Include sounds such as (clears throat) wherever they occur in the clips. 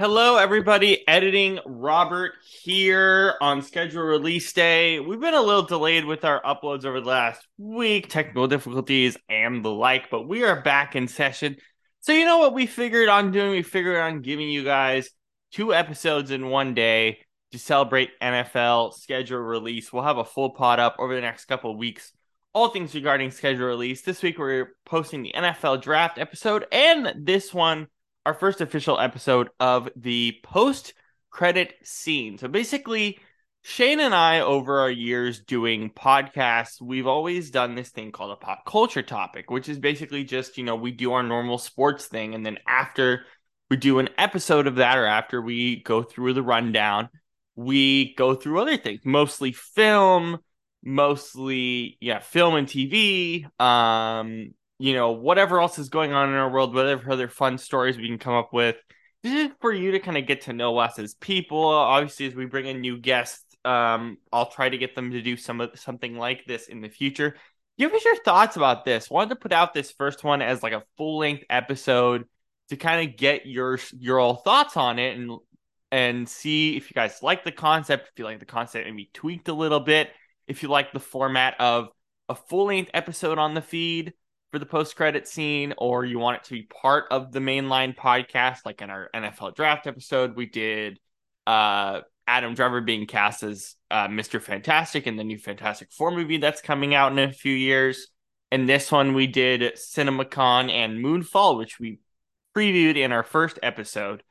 Hello, everybody. Editing Robert here on schedule release day. We've been a little delayed with our uploads over the last week, technical difficulties and the like, but we are back in session. So, you know what we figured on doing? We figured on giving you guys two episodes in one day to celebrate NFL schedule release. We'll have a full pod up over the next couple weeks. All things regarding schedule release. This week, we're posting the NFL draft episode and this one our first official episode of the post credit scene. So basically, Shane and I, over our years doing podcasts, we've always done this thing called a pop culture topic, which is basically just, you know, we do our normal sports thing. And then after we do an episode of that, or after we go through the rundown, we go through other things, mostly film, mostly, yeah, film and TV, um, you know, whatever else is going on in our world, whatever other fun stories we can come up with. This is for you to kind of get to know us as people. Obviously, as we bring in new guests, um, I'll try to get them to do some of something like this in the future. Give us your thoughts about this. Wanted to put out this first one as like a full length episode to kind of get your your all thoughts on it and and see if you guys like the concept, if you like the concept and maybe tweaked a little bit, if you like the format of a full length episode on the feed for the post credit scene or you want it to be part of the mainline podcast like in our NFL draft episode we did uh Adam Driver being cast as uh, Mr. Fantastic in the new Fantastic Four movie that's coming out in a few years. And this one we did CinemaCon and Moonfall, which we previewed in our first episode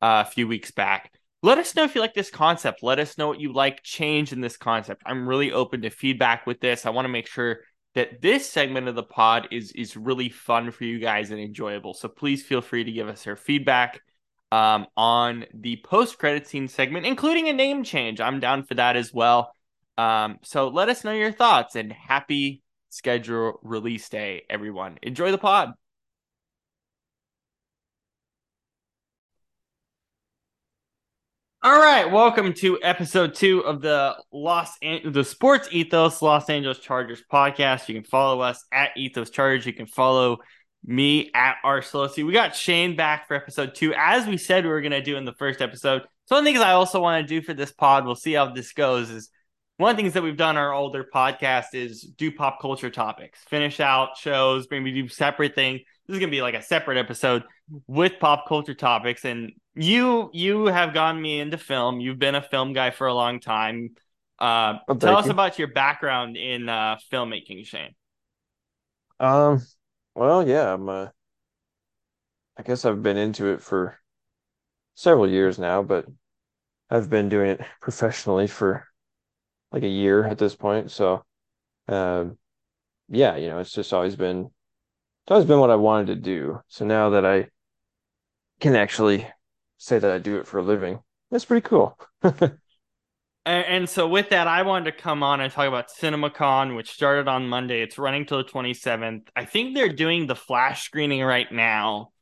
uh, a few weeks back. Let us know if you like this concept. Let us know what you like change in this concept. I'm really open to feedback with this. I want to make sure that this segment of the pod is is really fun for you guys and enjoyable. So please feel free to give us your feedback um, on the post credit scene segment, including a name change. I'm down for that as well. Um, so let us know your thoughts and happy schedule release day, everyone. Enjoy the pod. All right, welcome to episode two of the Los An- the Sports Ethos Los Angeles Chargers podcast. You can follow us at Ethos Chargers. You can follow me at Arcelosi. We got Shane back for episode two, as we said we were gonna do in the first episode. So one of the things I also want to do for this pod, we'll see how this goes. Is one of the things that we've done our older podcast is do pop culture topics, finish out shows, maybe do separate thing. This is gonna be like a separate episode with pop culture topics and you you have gotten me into film. You've been a film guy for a long time. Uh, oh, tell us you. about your background in uh, filmmaking, Shane. Um, well, yeah, I'm. Uh, I guess I've been into it for several years now, but I've been doing it (laughs) professionally for like a year at this point. So, um, yeah, you know, it's just always been it's always been what I wanted to do. So now that I can actually say that I do it for a living. That's pretty cool. (laughs) and, and, so with that, I wanted to come on and talk about CinemaCon, which started on Monday. It's running till the 27th. I think they're doing the Flash screening right now.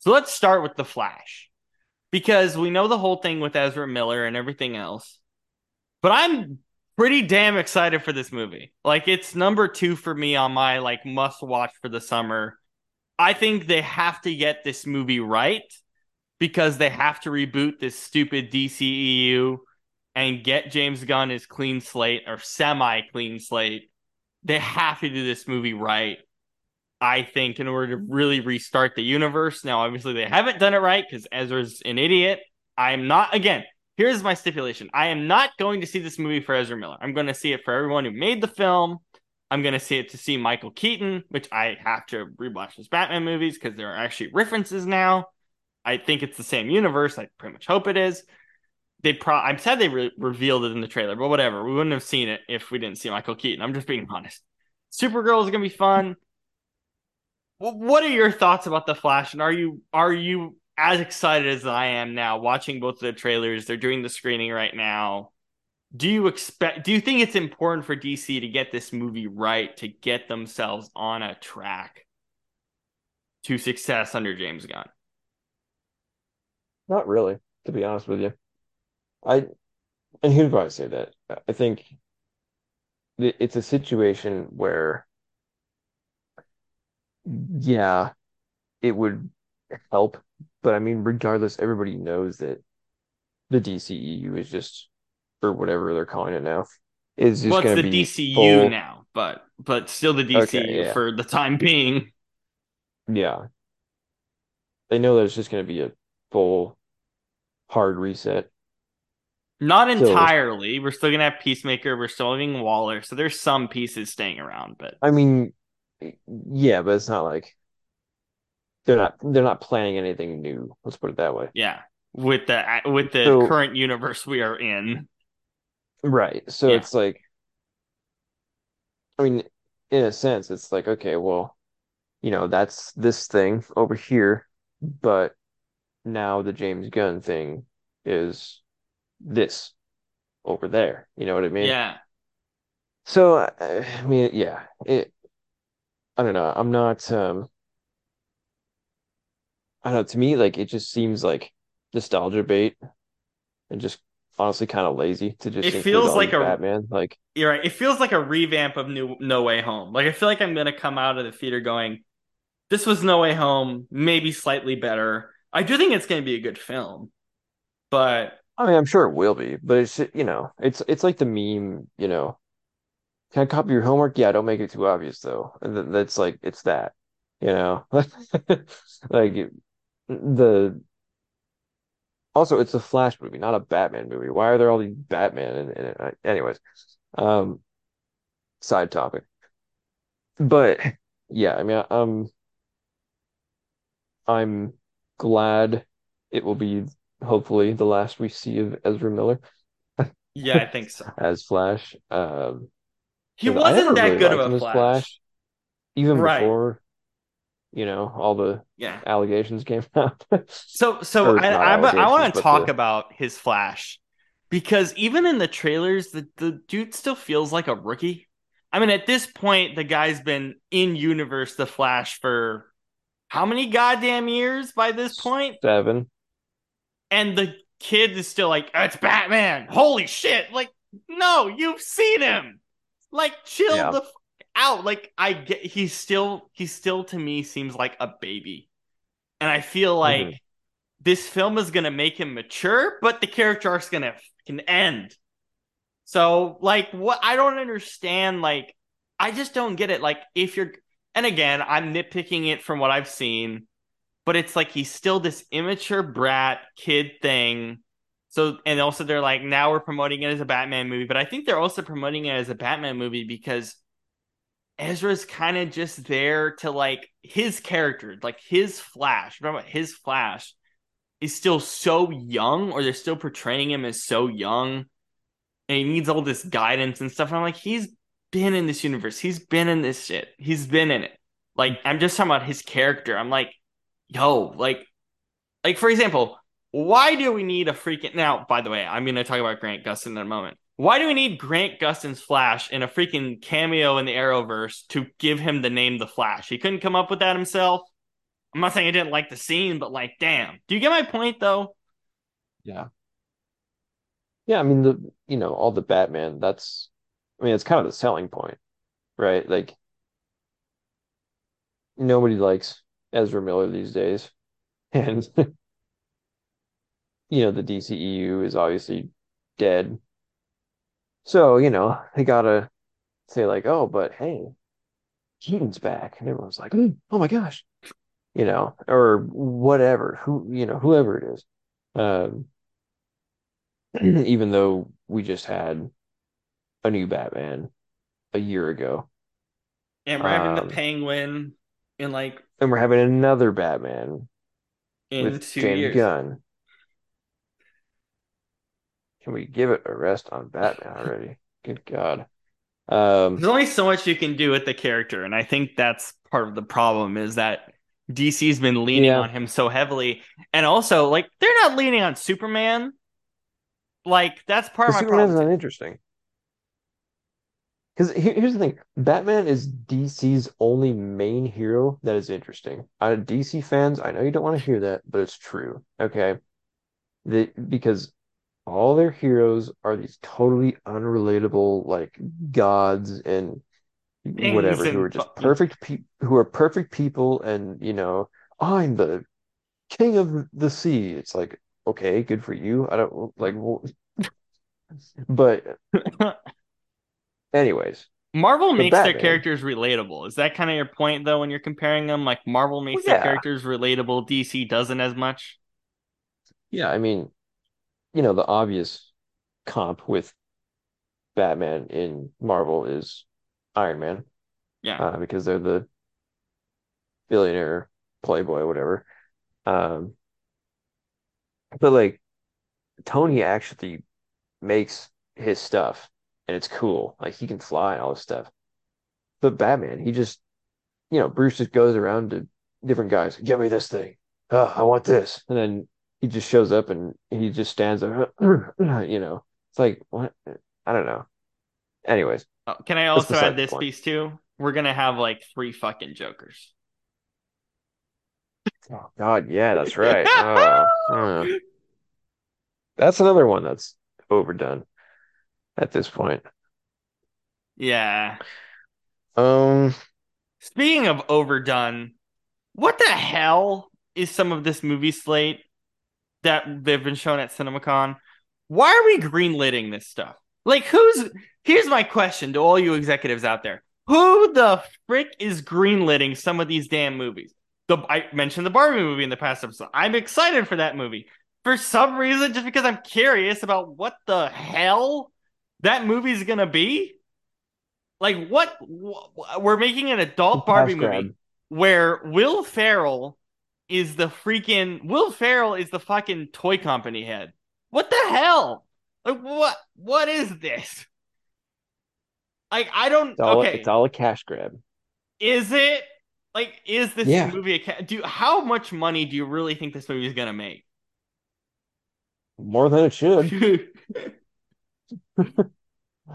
So let's start with the Flash. Because we know the whole thing with Ezra Miller and everything else. But I'm pretty damn excited for this movie. Like it's number 2 for me on my like must watch for the summer. I think they have to get this movie right because they have to reboot this stupid DCEU and get James Gunn his clean slate or semi clean slate. They have to do this movie right. I think in order to really restart the universe. Now, obviously, they haven't done it right because Ezra's an idiot. I'm not, again, here's my stipulation I am not going to see this movie for Ezra Miller. I'm going to see it for everyone who made the film. I'm going to see it to see Michael Keaton, which I have to rewatch his Batman movies because there are actually references now. I think it's the same universe. I pretty much hope it is. They pro. I'm sad they re- revealed it in the trailer, but whatever. We wouldn't have seen it if we didn't see Michael Keaton. I'm just being mm-hmm. honest. Supergirl is gonna be fun. Well, what are your thoughts about the Flash? And are you are you as excited as I am now watching both of the trailers? They're doing the screening right now. Do you expect? Do you think it's important for DC to get this movie right to get themselves on a track to success under James Gunn? Not really, to be honest with you. I and here's why I say that. I think it's a situation where, yeah, it would help but I mean, regardless, everybody knows that the DCEU is just, or whatever they're calling it now, is just going to the be DCU full- now, but but still the DCU yeah. for the time being. Yeah. They know that it's just going to be a full hard reset. Not entirely. We're still gonna have Peacemaker. We're still having Waller. So there's some pieces staying around, but I mean, yeah, but it's not like they're not they're not planning anything new. Let's put it that way. yeah, with the with the So- current universe we are in, Right. So Yeah. it's like, I mean, in a sense, it's like, okay, well, you know, that's this thing over here, but now the James Gunn thing is this over there. You know what I mean? yeah, So, I mean, yeah, it, I don't know. I'm not, um, I don't know. To me, like, it just seems like nostalgia bait and just honestly kind of lazy to just It feels like a- Batman. Like, you're right. It feels like a revamp of New No Way Home. Like I feel like I'm gonna come out of the theater going, "This was No Way Home, maybe slightly better." I do think it's gonna be a good film, but I mean, I'm sure it will be, but it's, you know, it's, it's like the meme, you know, can I copy your homework? Yeah, don't make it too obvious though. And th- that's like, it's that, you know, (laughs) like the, also it's a Flash movie, not a Batman movie. Why are there all these Batman in, in it? Anyways, um, side topic. But yeah, I mean, um, I'm glad it will be hopefully the last we see of Ezra Miller yeah, I think so. (laughs) as Flash. Um, He 'cause I never wasn't that really good of a as Flash. even Right. before, you know, all the Yeah. allegations came (laughs) out. So so I I, I want to talk the- about his Flash because even in the trailers, the the dude still feels like a rookie. I mean, at this point, the guy's been in universe the Flash for how many goddamn years by this point? Seven. And the kid is still like, it's Batman. Holy shit! Like, no, you've seen him. Like, chill Yeah. the f- out. Like, I get he's still he still to me seems like a baby, and I feel like Mhm. this film is gonna make him mature, but the character arc's gonna can end. So, like, what I don't understand, like, I just don't get it. Like, if you're, and again, I'm nitpicking it from what I've seen, but it's like he's still this immature brat kid thing. So, and also they're like, now we're promoting it as a Batman movie, but I think they're also promoting it as a Batman movie because Ezra's kind of just there to like his character, like his Flash. Remember, his Flash is still so young, or they're still portraying him as so young, and he needs all this guidance and stuff. And I'm like, he's been in this universe, he's been in this shit, he's been in it. Like, I'm just talking about his character. I'm like, yo, like, like for example, why do we need a freaking now? By the way, I'm gonna talk about Grant Gustin in a moment. Why do we need Grant Gustin's Flash in a freaking cameo in the Arrowverse to give him the name the Flash? He couldn't come up with that himself. I'm not saying I didn't like the scene, but like, damn. Do you get my point though? Yeah. Yeah, I mean the you know, all the Batman, that's I mean it's kind of the selling point, right? Like nobody likes Ezra Miller these days. (laughs) And you know, the DCEU is obviously dead. So, you know, they gotta say like, oh, but hey, Keaton's back. And everyone's like, "Mm, oh my gosh. You know, or whatever, who you know, whoever it is. Um (clears throat) even though we just had a new Batman a year ago. And we're having Um, the Penguin in like And we're having another Batman in with two James years. Gunn. Can we give it a rest on Batman already? Good God. Um, There's only so much you can do with the character, and I think that's part of the problem is that DC's been leaning Yeah. on him so heavily, and also like they're not leaning on Superman. Like that's part of my Superman's problem. not interesting. Because here's the thing, Batman is DC's only main hero that is interesting. Out of DC fans, I know you don't want to hear that, but it's true. Okay. The, because all their heroes are these totally unrelatable like gods and whatever who are just perfect people who are perfect people and you know I'm the king of the sea. It's like, okay, good for you. I don't like, but (laughs) anyways, Marvel makes their characters relatable. Is that kind of your point though when you're comparing them? Like Marvel makes Well, their characters relatable, DC doesn't as much. yeah, I mean, you know, the obvious comp with Batman in Marvel is Iron Man, Yeah. uh, because they're the billionaire playboy, whatever. Um, but like Tony actually makes his stuff and it's cool. Like he can fly and all this stuff. But Batman, he just, you know, Bruce just goes around to different guys, give me this thing. Oh, I want this. And then he just shows up and he just stands there, (clears throat) you know. It's like, what? I don't know. Anyways, Oh, can I also add this point. piece too? We're gonna have like three fucking Jokers. oh God, yeah, that's right. Oh, (laughs) oh. That's another one that's overdone at this point. Yeah. Um, Speaking of overdone, what the hell is some of this movie slate that they've been shown at CinemaCon? Why are we greenlighting this stuff? Like, who's here's my question to all you executives out there: Who the frick is greenlighting some of these damn movies? The I mentioned the Barbie movie in the past episode. I'm excited for that movie for some reason, just because I'm curious about what the hell that movie's gonna be. Like, what we're making an adult Barbie movie where Will Ferrell is the freaking Will Ferrell is the fucking toy company head. What the hell? Like what what is this? Like I don't It's all, okay. it's all a cash grab. Is it like is this Yeah. movie a ca- do how much money do you really think this movie is gonna make? More than it should. (laughs) (laughs)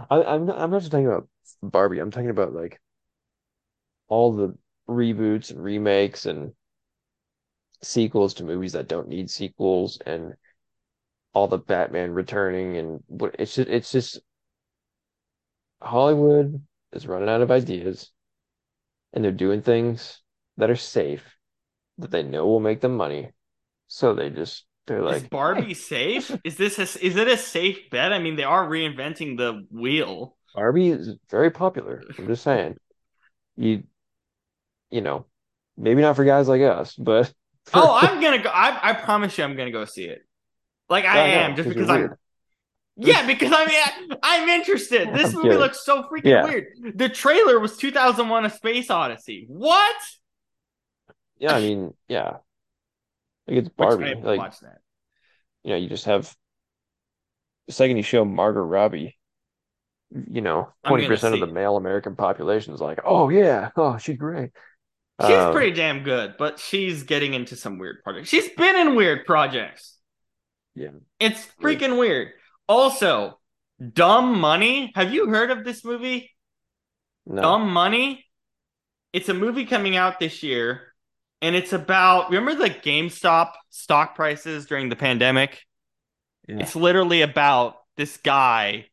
I, I'm not, I'm not just talking about Barbie. I'm talking about like all the reboots and remakes and sequels to movies that don't need sequels and all the Batman returning and what it's just it's just Hollywood is running out of ideas and they're doing things that are safe that they know will make them money. So they just they're is like Barbie "Hey, safe? Is this a, is it a safe bet? I mean, they are reinventing the wheel. Barbie is very popular. I'm just saying. You you know, maybe not for guys like us, but (laughs) Oh, I'm gonna go. I, I promise you, I'm gonna go see it. Like I, I am, just because I'm. weird. Yeah, because I mean, I, am interested. (laughs) This I'm movie kidding. looks so freaking Yeah. weird. The trailer was 2001: A Space Odyssey. What? Yeah, I mean, yeah. Like it's Barbie. I Like, watched that. you know, you just have the second you show Margot Robbie, you know, 20% of the male American population is like, oh yeah, oh she's great. She's Um, pretty damn good, but she's getting into some weird projects. She's been in weird projects. Yeah. It's freaking weird. Also, Dumb Money. Have you heard of this movie? no. Dumb Money. It's a movie coming out this year, and it's about remember the GameStop stock prices during the pandemic. Yeah. It's literally about this guy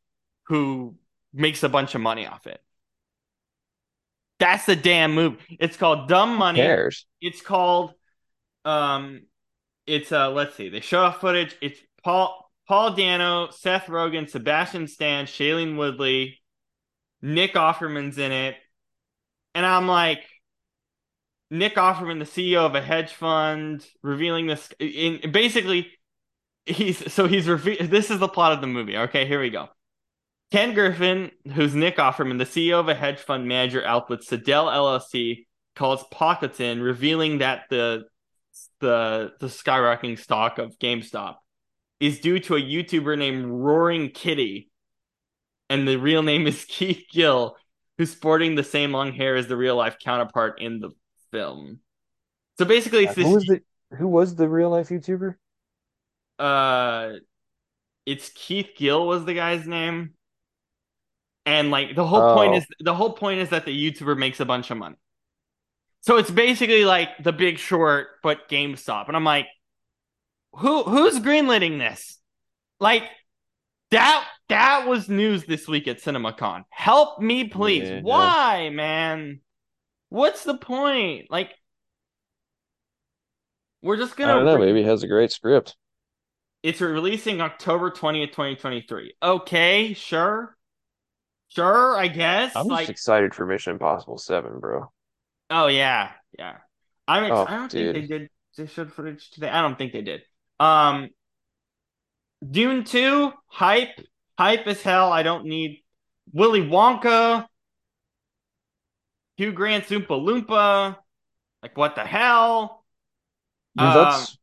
who makes a bunch of money off it. That's the damn movie. It's called Dumb Money. It's called um it's uh let's see. They show off footage. It's Paul Paul Dano, Seth Rogen, Sebastian Stan, Shailene Woodley, Nick Offerman's in it. And I'm like Nick Offerman, the CEO of a hedge fund, revealing this in basically he's so he's reve- this is the plot of the movie. Okay, here we go. Ken Griffin, who's Nick Offerman, the CEO of a hedge fund manager outlet Citadel LLC, calls Plotkin, revealing that the the the skyrocketing stock of GameStop is due to a YouTuber named Roaring Kitty, and the real name is (laughs) Keith Gill, who's sporting the same long hair as the real life counterpart in the film. So basically, it's Who was the who was the real life YouTuber? uh, it's Keith Gill was the guy's name, and like the whole point Oh. is the whole point is that the YouTuber makes a bunch of money. So it's basically like The Big Short, but GameStop, and I'm like, who who's greenlighting this? Like that that was news this week at CinemaCon. Help me, please. Yeah. Why, man? What's the point? Like, We're just gonna. I don't know. re- Maybe it has a great script. It's releasing October twentieth, twenty twenty three. Okay, sure, sure. I guess. I'm like, just excited for Mission Impossible Seven, bro. oh yeah, yeah. I'm. Ex- Oh, I don't think they did. They showed footage today. I don't think they did. Um, Dune two hype, hype as hell. I don't need Willy Wonka, Hugh Grant's Oompa Loompa. Like what the hell? Dude, Um, that's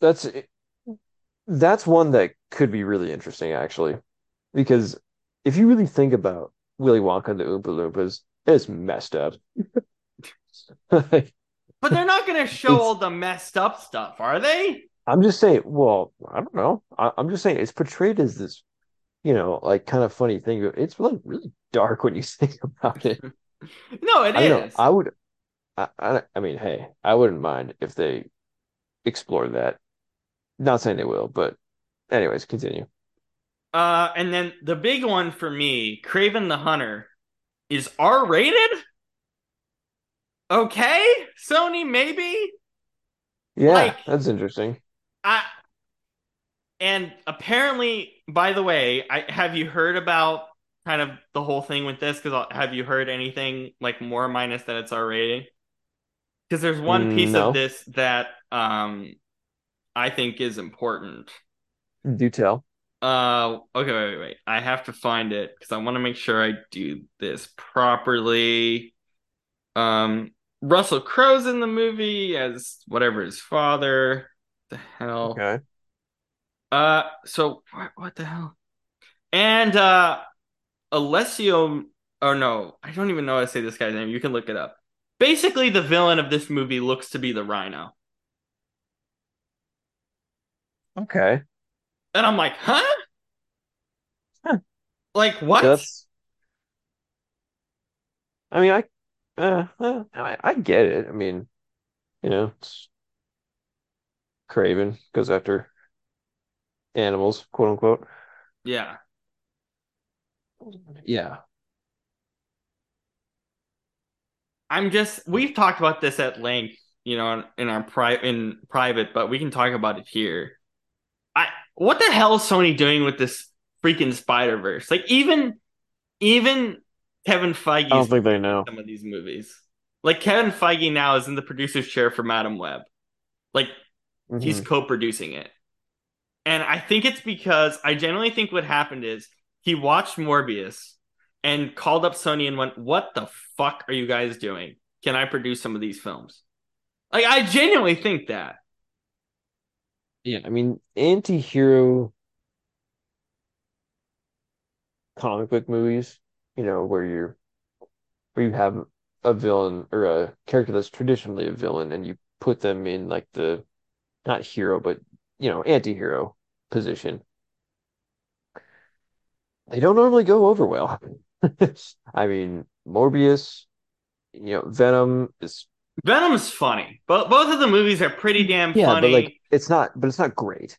that's that's one that could be really interesting, actually, because if you really think about Willy Wonka and the Oompa Loompas, it's messed up. Like, (laughs) But they're not going to show all the messed up stuff, are they? I'm just saying, well, I don't know. I, I'm just saying it's portrayed as this, you know, like kind of funny thing. but It's like really dark when you (laughs) think about it. (laughs) No, it I don't know. I would, I, I, I mean, hey, I wouldn't mind if they explore that. Not saying they will, but anyways, continue. Uh, and then the big one for me, Kraven the Hunter, is R rated. Okay, Sony, maybe. Yeah, Like- that's interesting. I. And apparently, by the way, I have you heard about kind of the whole thing with this? Because have you heard anything like more minus that it's R rating? Because there's one Mm, piece no. of this that um I think is important. Do tell. Uh, okay, wait, wait, wait. I have to find it because I want to make sure I do this properly. Um, Russell Crowe's in the movie as whatever his father. The hell. Okay. Uh, so what, what the hell? And uh, Alessio. Oh no, I don't even know how to say this guy's name. You can look it up. Basically, the villain of this movie looks to be the Rhino, Okay. and I'm like, huh? Huh. Like what? That's. I mean, I, uh, uh, I, I get it. I mean, you know, it's Kraven goes after animals, quote unquote. Yeah. Yeah. I'm just we've talked about this at length, you know, in, in our pri in private, but we can talk about it here. I what the hell is Sony doing with this freaking Spider Verse? Like even even Kevin Feige I don't think they know. some of these movies. Like Kevin Feige now is in the producer's chair for Madame Web. Like he's Mhm. co-producing it. And I think it's because I genuinely think what happened is he watched Morbius and called up Sony and went, "What the fuck are you guys doing? Can I produce some of these films?" Like I genuinely think that. Yeah, I mean, anti-hero comic book movies, you know, where you're where you have a villain or a character that's traditionally a villain and you put them in like the not hero, but you know, anti-hero position. They don't normally go over well. (laughs) I mean, Morbius, you know, Venom is Venom's funny. But both of the movies are pretty damn yeah, funny. but like it's not, but it's not great.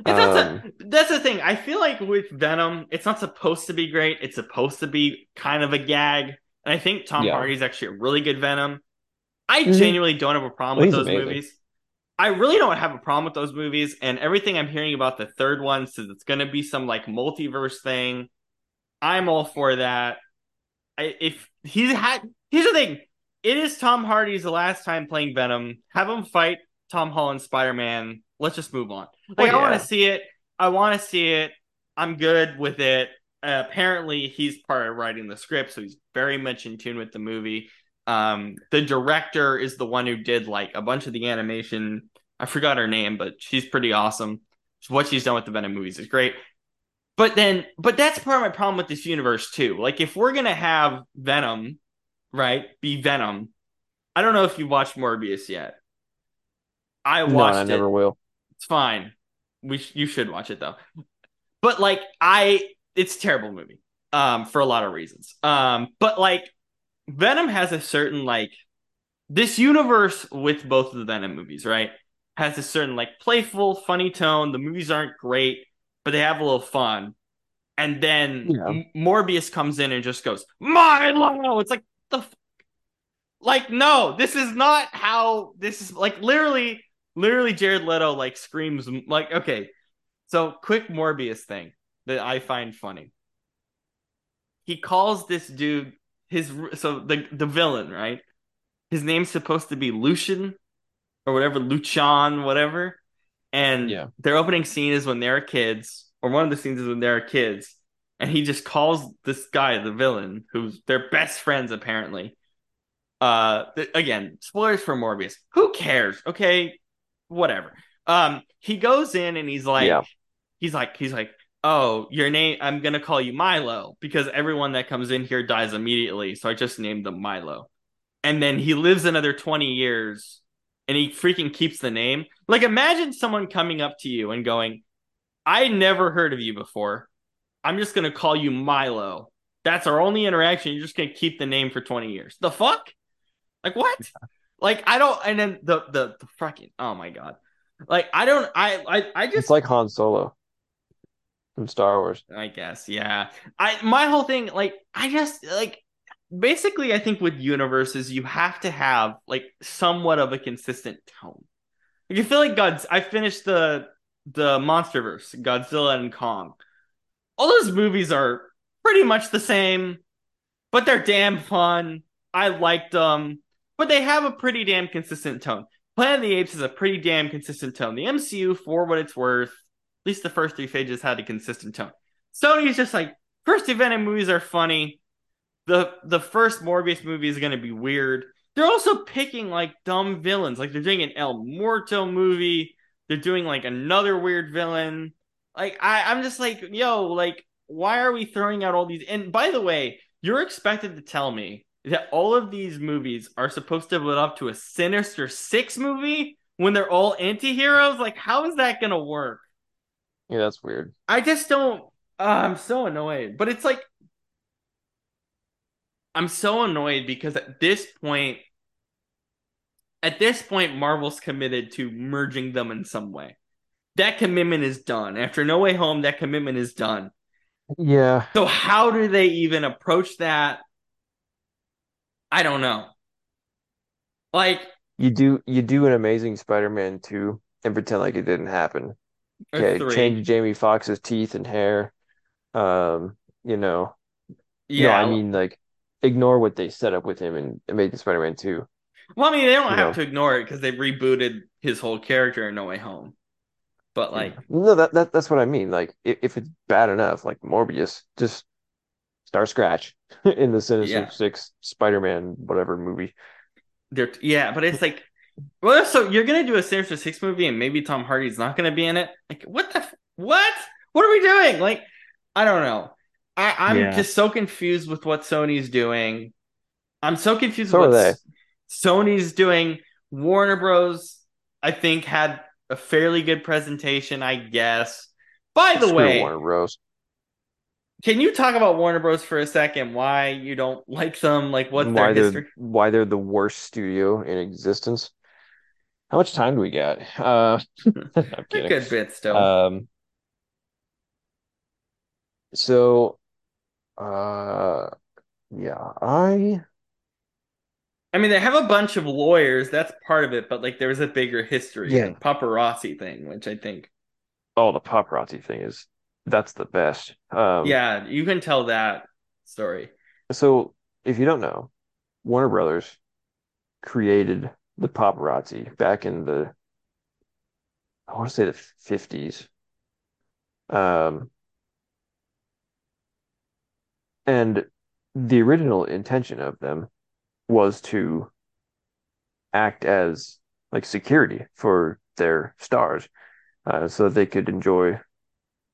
It's not Um, the- that's the thing. I feel like with Venom, it's not supposed to be great. It's supposed to be kind of a gag. And I think Tom Yeah. Hardy's actually a really good Venom. I Mhm. genuinely don't have a problem Well, with those amazing. movies. I really don't have a problem with those movies. And everything I'm hearing about the third one says it's going to be some like multiverse thing. I'm all for that. I, if he had, here's the thing: it is Tom Hardy's The last time playing Venom. Have him fight Tom Holland Spider Man. Let's just move on. Like Oh, I want to see it. I want to see it. I'm good with it. Uh, apparently, he's part of writing the script, so he's very much in tune with the movie. Um, the director is the one who did like a bunch of the animation. I forgot her name, but she's pretty awesome. What she's done with the Venom movies is great. But then, but that's part of my problem with this universe too. Like, if we're gonna have Venom, right, be Venom, I don't know if you watched Morbius yet. I No, watched I it. never will. It's fine. We sh- you should watch it though. But like I it's a terrible movie. Um for a lot of reasons. Um but like Venom has a certain like this universe with both of the Venom movies, right? Has a certain like playful, funny tone. The movies aren't great, but they have a little fun. And then Yeah. Morbius comes in and just goes, "My Milo! It's like the f- like no, this is not how this is like literally literally Jared Leto like screams like okay. So quick Morbius thing that I find funny. He calls this dude his so the the villain, right? His name's supposed to be Lucien or whatever, Lucien, whatever. And Yeah. their opening scene is when they're kids, or one of the scenes is when they're kids, and he just calls this guy the villain, who's their best friends apparently. Uh, th- again, spoilers for Morbius. Who cares? Okay, whatever. Um, he goes in and he's like, Yeah. he's like, he's like, oh, your name. I'm gonna call you Milo because everyone that comes in here dies immediately. So I just named them Milo. And then he lives another 20 years and he freaking keeps the name. Like, imagine someone coming up to you and going, I never heard of you before. I'm just gonna call you Milo. That's our only interaction. You're just gonna keep the name for 20 years. The fuck? Like what? Like I don't and then the the the fucking oh my god. Like I don't I I I just It's like Han Solo from Star Wars. I guess, yeah. I my whole thing, like, I just like basically I think with universes you have to have like somewhat of a consistent tone. Like I feel like God's I finished the the Monsterverse, Godzilla and Kong. All those movies are pretty much the same, but they're damn fun. I liked them, but they have a pretty damn consistent tone. Planet of the Apes is a pretty damn consistent tone. The MCU, for what it's worth, at least the first three phases had a consistent tone. Sony's just like first Venom movies are funny. The the first Morbius movie is gonna be weird. They're also picking like dumb villains. Like they're doing an El Muerto movie. They're doing like another weird villain. Like I, I'm just like, yo, like, why are we throwing out all these? And by the way, you're expected to tell me that all of these movies are supposed to build up to a Sinister Six movie when they're all anti-heroes? Like, how is that gonna work? Yeah, that's weird. I just don't. Uh, I'm so annoyed. But it's like I'm so annoyed because at this point, at this point, Marvel's committed to merging them in some way. That commitment is done. After No Way Home, that commitment is done. Yeah. So how do they even approach that? I don't know. Like You do you do an amazing Spider-Man 2 and pretend like it didn't happen. Okay, three. change Jamie Foxx's teeth and hair. Um, you know. Yeah, No, I mean like ignore what they set up with him and Amazing Spider-Man 2. well, I mean, they don't you have know. to ignore it because they rebooted his whole character in No Way Home. But like, No, that, that that's what I mean. Like if, if it's bad enough, like Morbius, just start scratch (laughs) in the Sinister Yeah. Six Spider-Man whatever movie. They're yeah, but it's like, well, so you're gonna do a Sinister Six movie, and maybe Tom Hardy's not gonna be in it. Like, what the what? What are we doing? Like, I don't know. I I'm Yeah. just so confused with what Sony's doing. I'm so confused So with what Sony's doing. Warner Bros. I think had a fairly good presentation, I guess. By the Screw way, Warner Bros. can you talk about Warner Bros. for a second? Why you don't like them? Like, what why their they're history? why they're the worst studio in existence. How much time do we got? Uh, (laughs) I'm (laughs) A kidding. good bit still. Um, so, uh, yeah, I I mean, they have a bunch of lawyers. That's part of it, but like, there's a bigger history, Yeah. the paparazzi thing, which I think, oh the paparazzi thing is that's the best. Um, yeah, you can tell that story. So if you don't know, Warner Brothers created the paparazzi back in the I want to say the 50s. Um, and the original intention of them was to act as like security for their stars, uh, so that they could enjoy,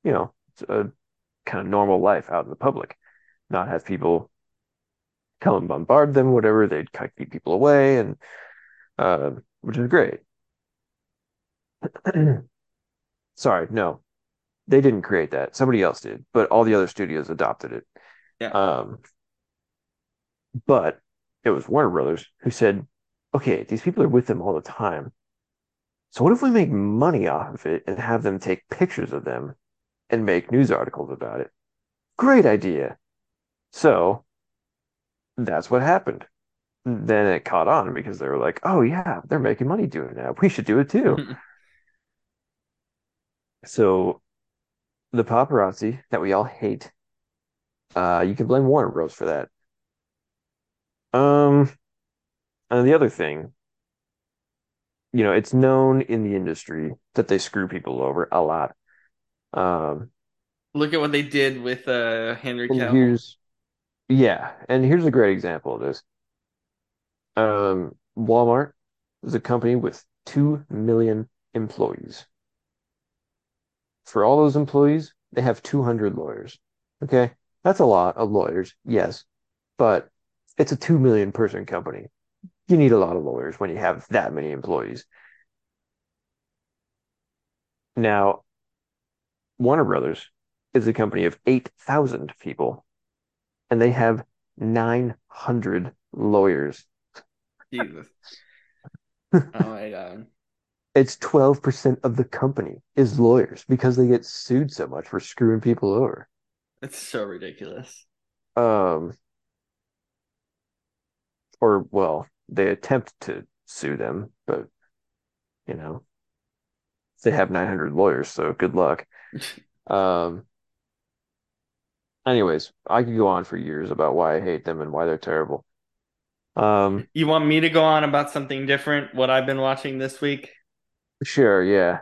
you know, a kind of normal life out in the public, not have people come and bombard them, whatever. They'd kind of keep people away, and uh, which is great. (clears throat) Sorry, no, they didn't create that. Somebody else did, but all the other studios adopted it. Yeah. Um, but it was Warner Brothers who said, "Okay, these people are with them all the time. So what if we make money off of it and have them take pictures of them and make news articles about it? Great idea." So that's what happened. then it caught on because they were like, "Oh yeah, they're making money doing that. We should do it too." (laughs) so the paparazzi that we all hate, uh, you can blame Warner Bros. for that. Um, and the other thing, you know, it's known in the industry that they screw people over a lot. Um, Look at what they did with uh Henry Cavill. here's, yeah, and here's a great example of this. Um, Walmart is a company with 2 million employees. For all those employees, they have 200 lawyers. Okay, that's a lot of lawyers, yes, but it's a 2 million person company. You need a lot of lawyers when you have that many employees. Now, Warner Brothers is a company of 8,000 people, and they have 900 lawyers. Jesus. (laughs) Oh my god. It's 12% of the company is lawyers because they get sued so much for screwing people over. It's so ridiculous. Um, or well, they attempt to sue them, but you know, they have 900 lawyers, so good luck. (laughs) Um, anyways, I could go on for years about why I hate them and why they're terrible. Um, You want me to go on about something different? What I've been watching this week? sure, yeah.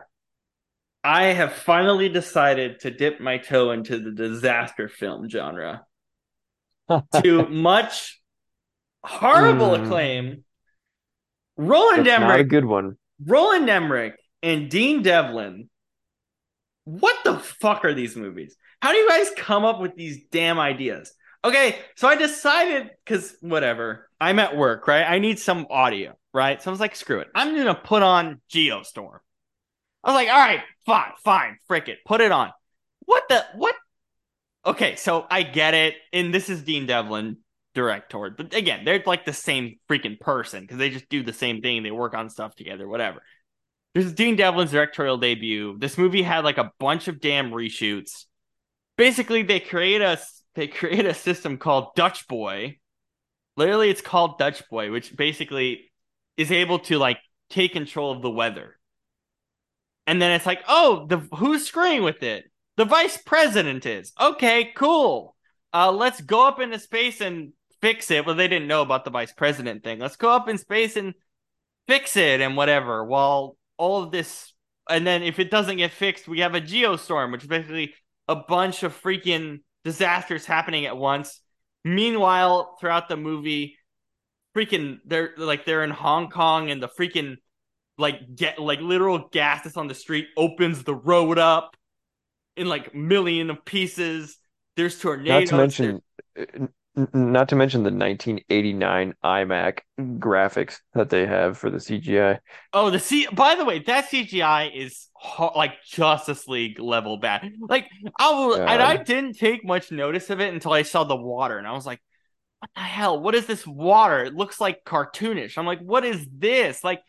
I have finally decided to dip my toe into the disaster film genre. (laughs) to much horrible Mm. acclaim. Roland That's not a good one. Roland Emmerich, and Dean Devlin. What the fuck are these movies? How do you guys come up with these damn ideas? Okay, so I decided because whatever, I'm at work, right? I need some audio, right? So I was like, screw it. I'm gonna put on Geostorm. I was like, all right, fine, fine, frick it, put it on. What the what? Okay, so I get it, and this is Dean Devlin director, but again, they're like the same freaking person because they just do the same thing. They work on stuff together, whatever. This is Dean Devlin's directorial debut. This movie had like a bunch of damn reshoots. Basically, they create a they create a system called Dutch Boy. Literally, it's called Dutch Boy, which basically is able to like take control of the weather. And then it's like, oh, the who's screwing with it? The vice president is. Okay, cool. Uh, let's go up into space and fix it. Well, they didn't know about the vice president thing. Let's go up in space and fix it and whatever. While all of this, and then if it doesn't get fixed, we have a geostorm, which is basically a bunch of freaking disasters happening at once. Meanwhile, throughout the movie, freaking they're like they're in Hong Kong and the freaking like get like literal gas that's on the street opens the road up in like million of pieces. There's tornadoes. Not to mention, not to mention the 1989 iMac graphics that they have for the CGI. Oh, the C. By the way, that CGI is ho- like Justice League level bad. Like I will, and I didn't take much notice of it until I saw the water, and I was like, "What the hell? What is this water? It looks like cartoonish." I'm like, "What is this?" Like,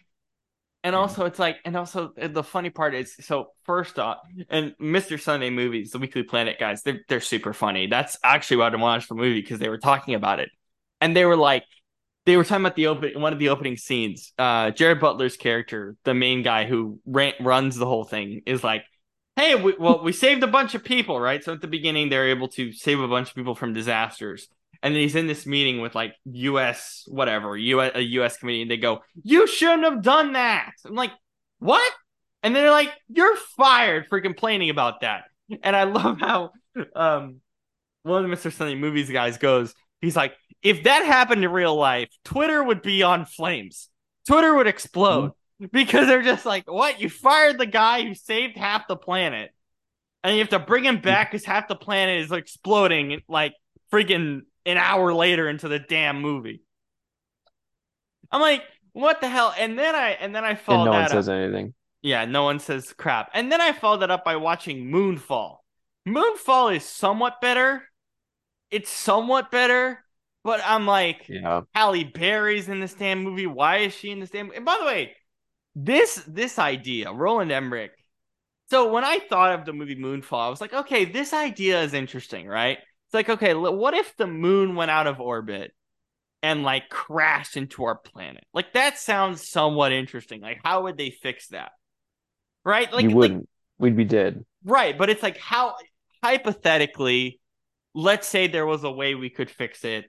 and also it's like, and also the funny part is, so first off, and Mr. Sunday Movies, the Weekly Planet guys, they're they're super funny. That's actually why I watched the movie because they were talking about it, and they were like they were talking about the open one of the opening scenes. Uh, Gerard Butler's character, the main guy who ran, runs the whole thing, is like, "Hey, we, well, we saved a bunch of people, right? So at the beginning, they're able to save a bunch of people from disasters." And then he's in this meeting with like U.S. whatever, U.S. a U.S. committee, and they go, "You shouldn't have done that." I'm like, "What?" And they're like, "You're fired for complaining about that." And I love how um, one of the Mr. Sunday Movies guys goes, he's like, if that happened in real life, Twitter would be on flames. Twitter would explode because they're just like, what? You fired the guy who saved half the planet, and you have to bring him back because half the planet is exploding like freaking an hour later into the damn movie. I'm like, what the hell? And then I and then I And followed no one says up. anything. Yeah, no one says crap. And then I followed that up by watching Moonfall. Moonfall is somewhat better. It's somewhat better, but I'm like, Yeah. Halle Berry's in this damn movie. Why is she in this damn? And by the way, this this idea, Roland Emmerich. So when I thought of the movie Moonfall, I was like, okay, this idea is interesting, right? Like, okay, what if the moon went out of orbit and like crashed into our planet. Like that sounds somewhat interesting. Like how would they fix that? Right? Like you wouldn't. Like, We'd be dead. Right, but it's like how hypothetically, let's say there was a way we could fix it.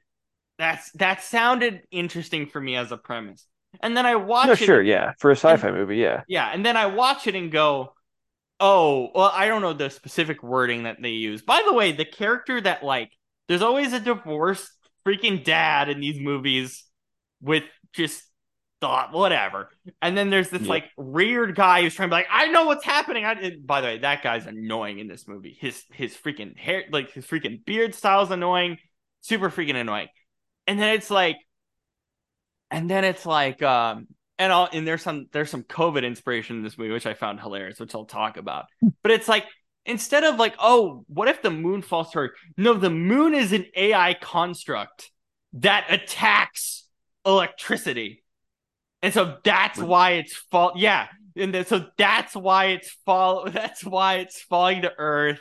That's that sounded interesting for me as a premise. And then I watch no, it. Sure, yeah. For a sci-fi and, movie, yeah. Yeah, and then I watch it and go, "Oh, well, I don't know the specific wording that they use." By the way, the character that like there's always a divorced freaking dad in these movies with just thought whatever. And then there's this like weird guy who's trying to be like, I know what's happening. I, by the way, that guy's annoying in this movie. His his freaking hair, like his freaking beard style's annoying, super freaking annoying. And then it's like, and then it's like, um, and all and there's some there's some COVID inspiration in this movie, which I found hilarious, which I'll talk about. But it's like instead of like, oh, what if the moon falls to Earth? No, the moon is an AI construct that attacks electricity. And so that's why it's fall yeah. And then, so that's why it's fall (laughs) that's why it's falling to earth.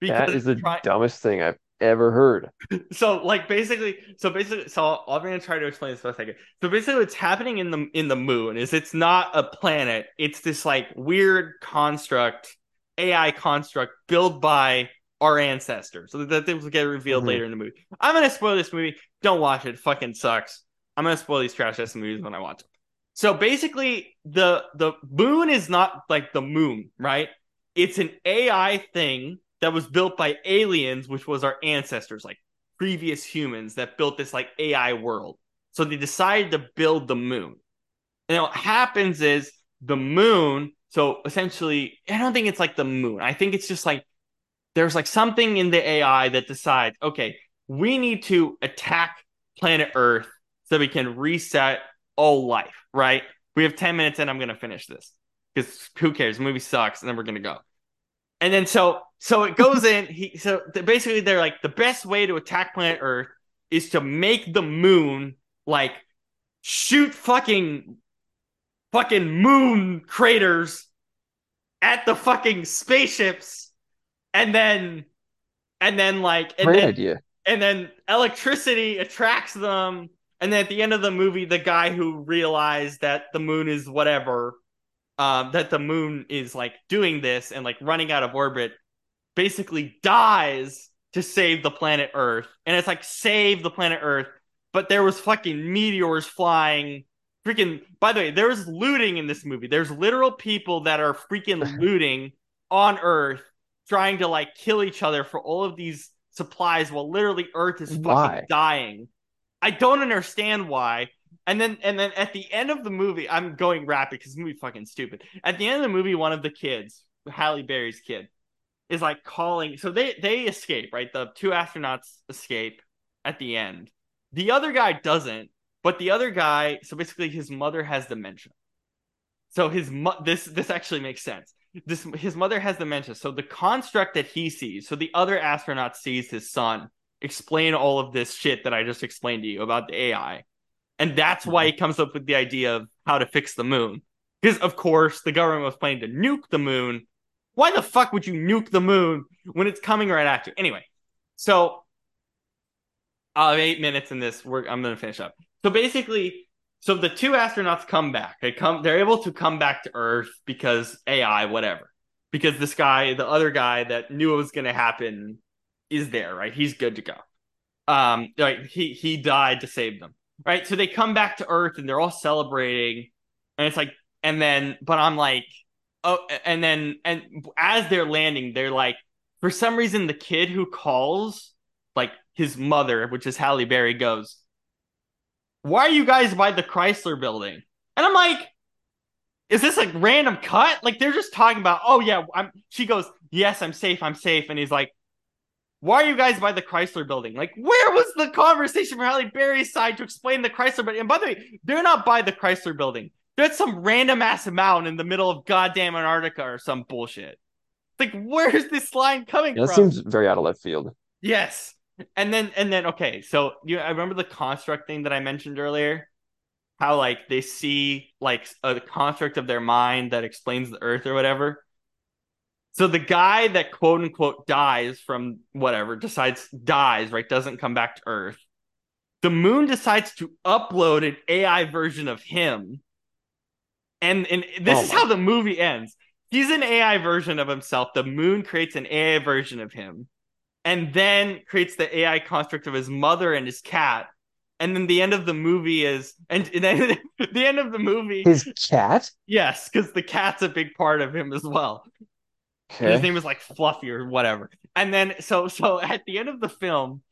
Because that is the try- dumbest thing I've ever heard. So like basically so basically so I'm gonna try to explain this for a second. So basically what's happening in the in the moon is it's not a planet, it's this like weird construct AI construct built by our ancestors. So that things will get revealed mm-hmm. later in the movie. I'm gonna spoil this movie. Don't watch it. it fucking sucks. I'm gonna spoil these trash ass movies when I watch them. So basically, the the moon is not like the moon, right? It's an AI thing that was built by aliens, which was our ancestors, like previous humans that built this like AI world. So they decided to build the moon. And what happens is the moon so essentially, I don't think it's like the moon. I think it's just like there's like something in the AI that decides, okay, we need to attack planet Earth so we can reset all life, right? We have 10 minutes and I'm going to finish this because who cares? The movie sucks and then we're going to go. And then so so it goes in he so basically they're like the best way to attack planet Earth is to make the moon like shoot fucking fucking moon craters at the fucking spaceships and then and then like and Great then, idea. and then electricity attracts them and then at the end of the movie the guy who realized that the moon is whatever um that the moon is like doing this and like running out of orbit basically dies to save the planet earth. And it's like save the planet earth but there was fucking meteors flying. Freaking by the way there's looting in this movie. There's literal people that are freaking (laughs) looting on earth trying to like kill each other for all of these supplies while literally earth is fucking why? dying. I don't understand why and then and then at the end of the movie i'm going rapid because the movie fucking stupid at the end of the movie one of the kids halle berry's kid is like calling so they they escape right the two astronauts escape at the end the other guy doesn't but the other guy, so basically his mother has dementia. So his mo- this this actually makes sense. This his mother has dementia. So the construct that he sees, so the other astronaut sees his son explain all of this shit that I just explained to you about the AI. And that's why he mm-hmm. comes up with the idea of how to fix the moon. Because of course the government was planning to nuke the moon. Why the fuck would you nuke the moon when it's coming right at you? Anyway, so I have eight minutes in this. We're, I'm gonna finish up. So basically, so the two astronauts come back. They come, they're able to come back to Earth because AI, whatever. Because this guy, the other guy that knew it was going to happen, is there, right? He's good to go. Um, like he he died to save them, right? So they come back to Earth and they're all celebrating, and it's like, and then, but I'm like, oh, and then, and as they're landing, they're like, for some reason, the kid who calls, like his mother, which is Halle Berry, goes, why are you guys by the Chrysler building? And I'm like, is this a random cut? Like they're just talking about, oh yeah, I'm she goes, Yes, I'm safe, I'm safe. And he's like, Why are you guys by the Chrysler building? Like, where was the conversation from Halle Berry's side to explain the Chrysler building? And by the way, they're not by the Chrysler building. They're at some random ass mountain in the middle of goddamn Antarctica or some bullshit. Like, where's this line coming yeah, from? That seems very out of left field. Yes and then and then okay, so you I remember the construct thing that I mentioned earlier. How like they see like a construct of their mind that explains the earth or whatever. So the guy that quote unquote dies from whatever decides dies, right? Doesn't come back to Earth. the moon decides to upload an AI version of him. And and this Oh is how the movie ends. He's an AI version of himself. The moon creates an AI version of him and then creates the AI construct of his mother and his cat. And then the end of the movie is and, and then (laughs) the end of the movie His cat? yes, because the cat's a big part of him as well. And His name is like Fluffy or whatever. And then so so (laughs) at the end of the film,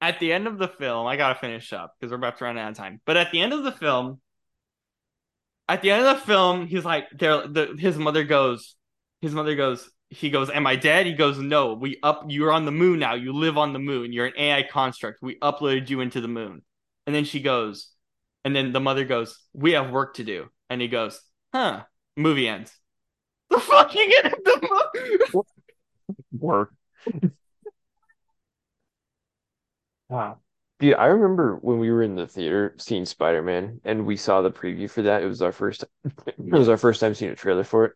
at the end of the film, I gotta finish up because we're about to run out of time. But at the end of the film, at the end of the film, he's like, there. The his mother goes, his mother goes. He goes, "Am I dead?" He goes, "No. We up. You're on the moon now. You live on the moon. You're an AI construct. We uploaded you into the moon." And then she goes, and then the mother goes, "We have work to do." And he goes, "Huh." Movie ends. The fucking end of the movie. Work. wow. (laughs) Ah. Dude, I remember when we were in the theater seeing Spider-Man and we saw the preview for that. It was our first it was our first time seeing a trailer for it.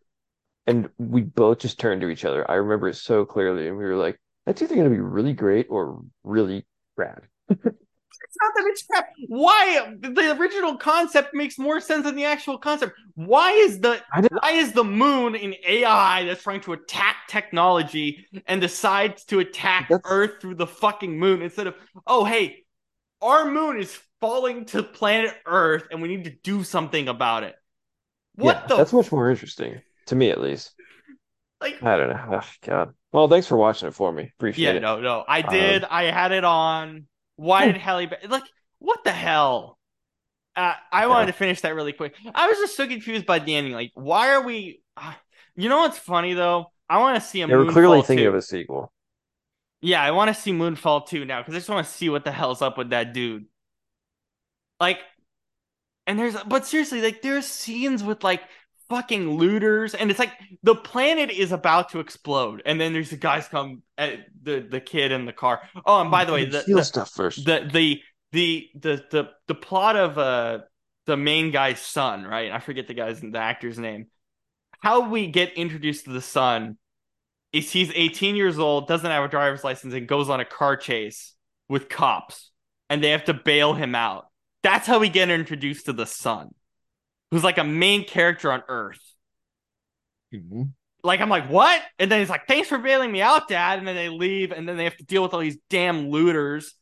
And we both just turned to each other. I remember it so clearly, and we were like, that's either gonna be really great or really bad. (laughs) It's not that it's crap. Why the original concept makes more sense than the actual concept? Why is the why is the moon an AI that's trying to attack technology and decides to attack That's- Earth through the fucking moon instead of oh hey, our moon is falling to planet Earth and we need to do something about it. What yeah, the that's much more interesting to me at least. like? I don't know. Oh, God. Well, thanks for watching it for me. Appreciate Yeah, it. no, no, I Um, did. I had it on. Why Hmm. did Halle Berry like what the hell? Uh, I Yeah. wanted to finish that really quick. I was just so confused by the ending. Like, why are we? Uh, you know what's funny though? I want to see a They were clearly thinking 2. of a sequel. Yeah, I want to see Moonfall 2 now because I just want to see what the hell's up with that dude. Like, and there's, but seriously, like, there's scenes with like fucking looters, and it's like the planet is about to explode, and then there's the guys come at the the kid in the car. Oh, and by the way, the, steal the, stuff first. the the the the the the plot of uh the main guy's son, right? I forget the guy's the actor's name. How we get introduced to the son is he's 18 years old, doesn't have a driver's license, and goes on a car chase with cops, and they have to bail him out. That's how we get introduced to the son, who's like a main character on Earth. Mhm. Like I'm like, what? And then he's like, thanks for bailing me out, Dad. And then they leave, and then they have to deal with all these damn looters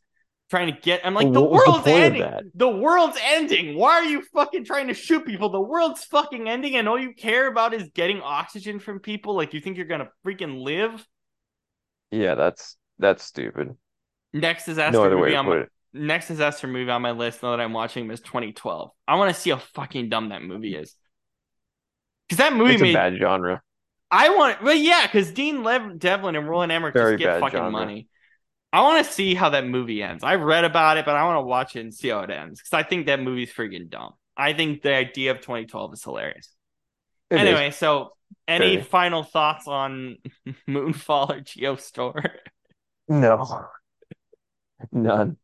trying to get. I'm like, Well, the was the world's ending. The world's ending. Why are you fucking trying to shoot people? The world's fucking ending, and all you care about is getting oxygen from people. Like you think you're gonna freaking live. Yeah, that's that's stupid. Next No disaster other way to on put it. Next disaster movie on my list. Now that I'm watching is 2012. I want to see how fucking dumb that movie is. Because that movie It's a made bad genre. I want, well, yeah, because Dean Lev- Devlin and Roland Emmerich Very just get fucking genre. money. I want to see how that movie ends. I've read about it, but I want to watch it and see how it ends because I think that movie's freaking dumb. I think the idea of 2012 is hilarious. It is. anyway, so any Very. final thoughts on (laughs) Moonfall or Geostorm? No. None.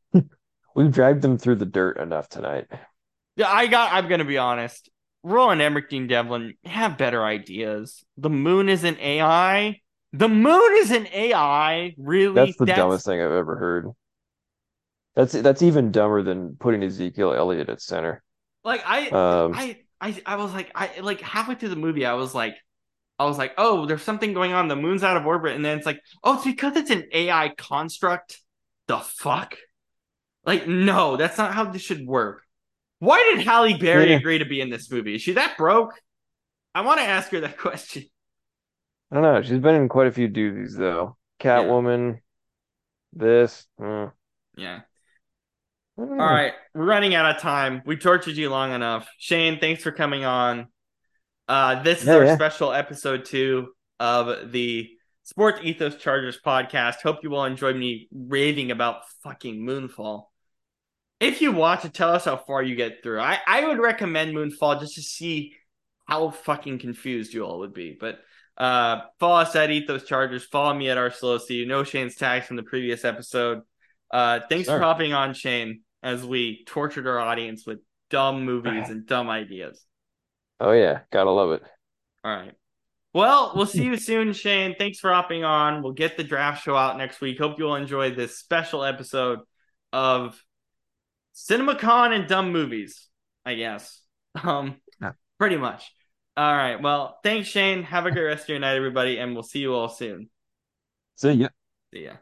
We've dragged them through the dirt enough tonight. Yeah, I got. I'm gonna be honest. Roland Emmerich, Dean Devlin have better ideas. The moon is an AI. The moon is an AI. Really? That's the dumbest thing I've ever heard. That's that's even dumber than putting Ezekiel Elliott at center. Like I, Um, I, I, I was like, I like halfway through the movie, I was like, I was like, oh, there's something going on. The moon's out of orbit, and then it's like, oh, it's because it's an AI construct. The fuck? Like, no, that's not how this should work. Why did Halle Berry Yeah. agree to be in this movie? Is she that broke? I want to ask her that (laughs) question. I don't know. She's been in quite a few doozies though. Catwoman, this. mm, Yeah. I don't All right, we're running out of time. We tortured you long enough. Shane, thanks for coming on. Uh, this is Yeah, our yeah. special episode two of the Sports Ethos Chargers podcast. Hope you all enjoy me raving about fucking Moonfall. If you want to tell us how far you get through. I, I would recommend Moonfall just to see how fucking confused you all would be. But uh, follow us at Ethos Chargers. Follow me at R Slow C. You know Shane's tags from the previous episode. Uh, thanks Sure. for hopping on, Shane, as we tortured our audience with dumb movies (laughs) and dumb ideas. Oh yeah, gotta love it. All right. Well, we'll see you soon, Shane. Thanks for hopping on. We'll get the draft show out next week. Hope you'll enjoy this special episode of CinemaCon and dumb movies, I guess. Um, Yeah. pretty much. All right. Well, thanks, Shane. Have a great rest of your night, everybody, and we'll see you all soon. See ya. See ya.